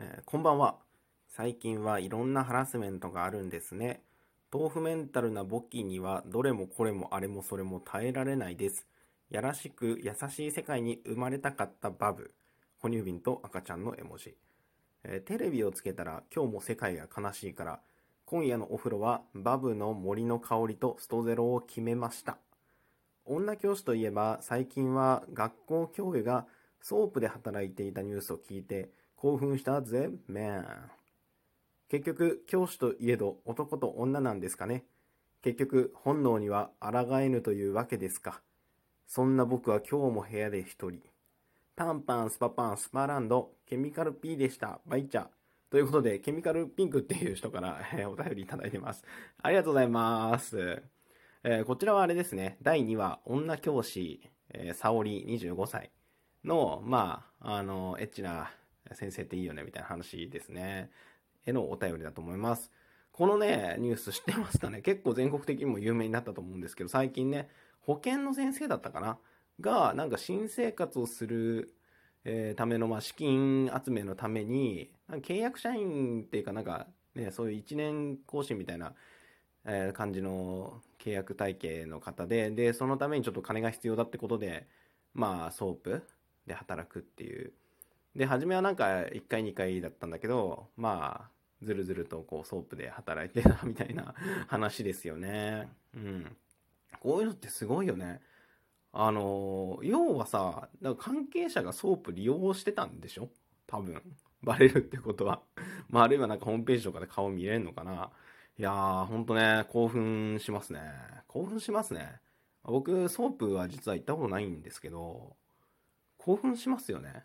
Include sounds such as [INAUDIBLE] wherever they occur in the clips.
えーこんばんは。最近はいろんなハラスメントがあるんですね。豆腐メンタルな簿記にはどれもこれもあれもそれも耐えられないです。やらしく優しい世界に生まれたかったバブ。哺乳瓶と赤ちゃんの絵文字。えーテレビをつけたら今日も世界が悲しいから、今夜のお風呂はバブの森の香りとストゼロを決めました。女教師といえば最近は学校教諭がソープで働いていたニュースを聞いて興奮したぜ、メン。結局、教師といえど男と女なんですかね。結局、本能には抗えぬというわけですか。そんな僕は今日も部屋で一人。パンパン、スパパン、スパランド、ケミカル P でした。バイチャ。ということで、ケミカルピンクっていう人から、えお便りいただいてます。ありがとうございます。えーこちらはあれですね、第2話、女教師、えー、沙織25歳の、まあ、あの、エッチな先生っていいよね、みたいな話ですね。へのお便りだと思います。このね、ニュース知ってますかね？結構全国的にも有名になったと思うんですけど、最近ね、保険の先生だったかな？が、なんか新生活をする、えーための、まあ、資金集めのために、なんか契約社員っていうかなんか、ね、そういう1年更新みたいな、えー感じの契約体系の方で、で、そのためにちょっと金が必要だってことで、まあ、ソープで働くっていう。で、初めはなんか1回2回だったんだけど、まあ、ずるずるとこうソープで働いてたみたいな [LAUGHS] 話ですよね。うん。こういうのってすごいよね。あの、要はさ、だか関係者がソープ利用してたんでしょ？多分。バレるってことは。[LAUGHS] まあ、あるいはなんかホームページとかで顔見れるのかな。いやー、ほんとね、興奮しますね。興奮しますね。僕、ソープは実は行ったことないんですけど、興奮しますよね。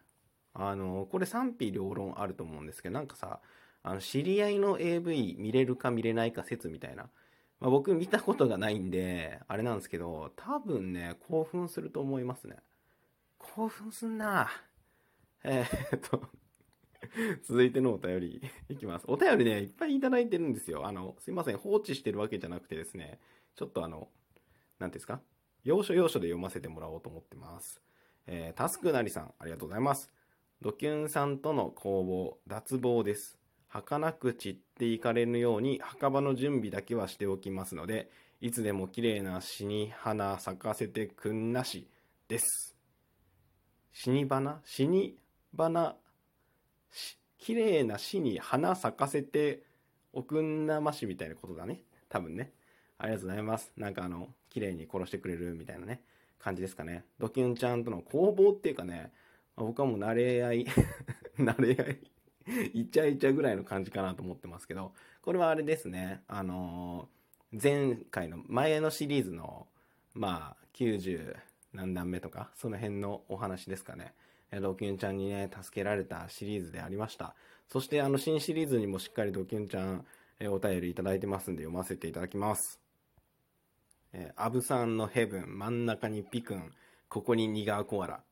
あの、これ賛否両論あると思うんですけど、なんかさ、あの、知り合いの AV 見れるか見れないか説みたいな。まあ、僕見たことがないんで、あれなんですけど、多分ね、興奮すると思いますね。興奮すんなえーっと、[LAUGHS] 続いてのお便りいきます。お便りね、いっぱいいただいてるんですよ。あの、すいません、放置してるわけじゃなくてですね、ちょっとあの、なんていうんですか？要所要所で読ませてもらおうと思ってます。えータスクなりさん、ありがとうございます。ドキュンさんとの攻防、脱帽です。儚く散っていかれぬように墓場の準備だけはしておきますので、いつでも綺麗な死に花咲かせてくんなしです。死に花？死に花？綺麗な死に花咲かせておくんなましみたいなことだね。多分ね。ありがとうございます。なんかあの、綺麗に殺してくれるみたいなね、感じですかね。ドキュンちゃんとの攻防っていうかね、僕はもう慣れ合い、[LAUGHS] 慣れ合い、イチャイチャぐらいの感じかなと思ってますけど、これはあれですね、あの前回の前のシリーズの、まあ、90何段目とか、その辺のお話ですかね。ドキュンちゃんにね、助けられたシリーズでありました。そしてあの新シリーズにもしっかりドキュンちゃん、えお便りいただいてますんで読ませていただきます。えーアブさんのヘブン、真ん中にピクン、ここにニガーコアラ。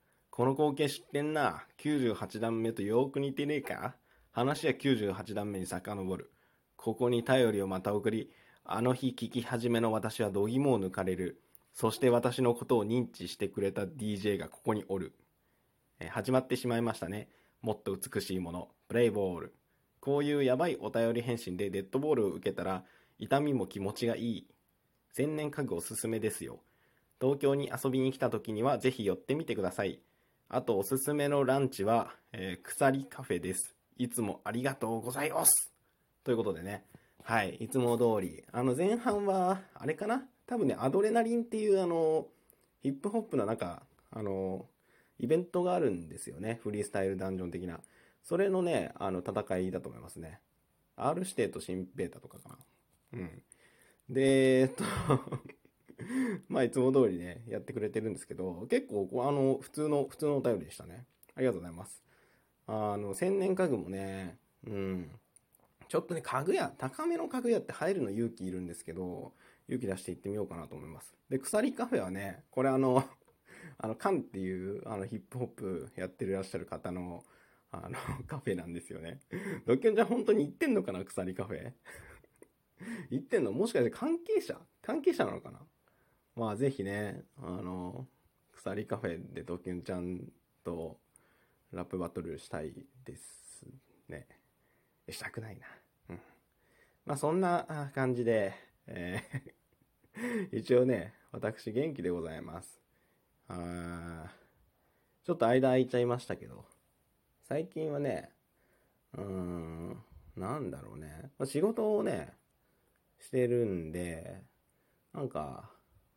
この光景知ってんな。98段目とよく似てねえか？話は98段目に遡る。ここに頼りをまた送り、あの日聞き始めの私は度肝を抜かれる。そして私のことを認知してくれた DJ がここにおる。え始まってしまいましたね。もっと美しいもの。プレイボール。こういうやばいお便り返信でデッドボールを受けたら、痛みも気持ちがいい。千年家具おすすめですよ。東京に遊びに来た時にはぜひ寄ってみてください。あとおすすめのランチは、えー鎖カフェです。いつもありがとうございます。ということでね。はい。いつも通り。あの前半は、あれかな？多分ね、アドレナリンっていうあの、ヒップホップのなんか、あの、イベントがあるんですよね。フリースタイルダンジョン的な。それのね、あの、戦いだと思いますね。R 指定と新ベータとかかな。うん。で、えっと、[LAUGHS] [LAUGHS] まあ、いつも通りね、やってくれてるんですけど、結構、こうあの、普通の、普通のお便りでしたね。ありがとうございます。あの、千年家具もね、うん。ちょっとね、家具屋、高めの家具屋って入るの勇気いるんですけど、勇気出して行ってみようかなと思います。で、鎖カフェはね、これあの、[LAUGHS] あの、カンっていう、あの、ヒップホップやってらっしゃる方の、あの、[LAUGHS] カフェなんですよね。ドキョンちゃん本当に行ってんのかな鎖カフェ？行ってんの？もしかして関係者？関係者なのかな？まあぜひね、あの、鎖カフェでドキュンちゃんとラップバトルしたいですね。したくないな。うん。まあそんな感じで、えー [LAUGHS] 一応ね、私元気でございます。あちょっと間空いちゃいましたけど、最近はね、うーん、なんだろうね。まあ仕事をね、してるんで、なんか、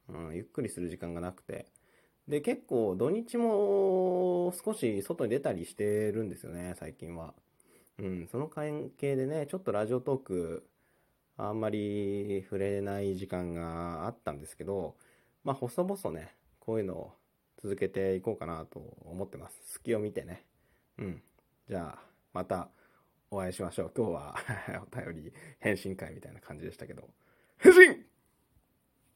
うん、ゆっくりする時間がなくて。で、結構土日も少し外に出たりしてるんですよね、最近は。うん、その関係でね、ちょっとラジオトーク、あんまり触れない時間があったんですけど、まあ、細々ね、こういうのを続けていこうかなと思ってます。隙を見てね。うん。じゃあ、またお会いしましょう。今日は [LAUGHS] お便り返信会みたいな感じでしたけど。返信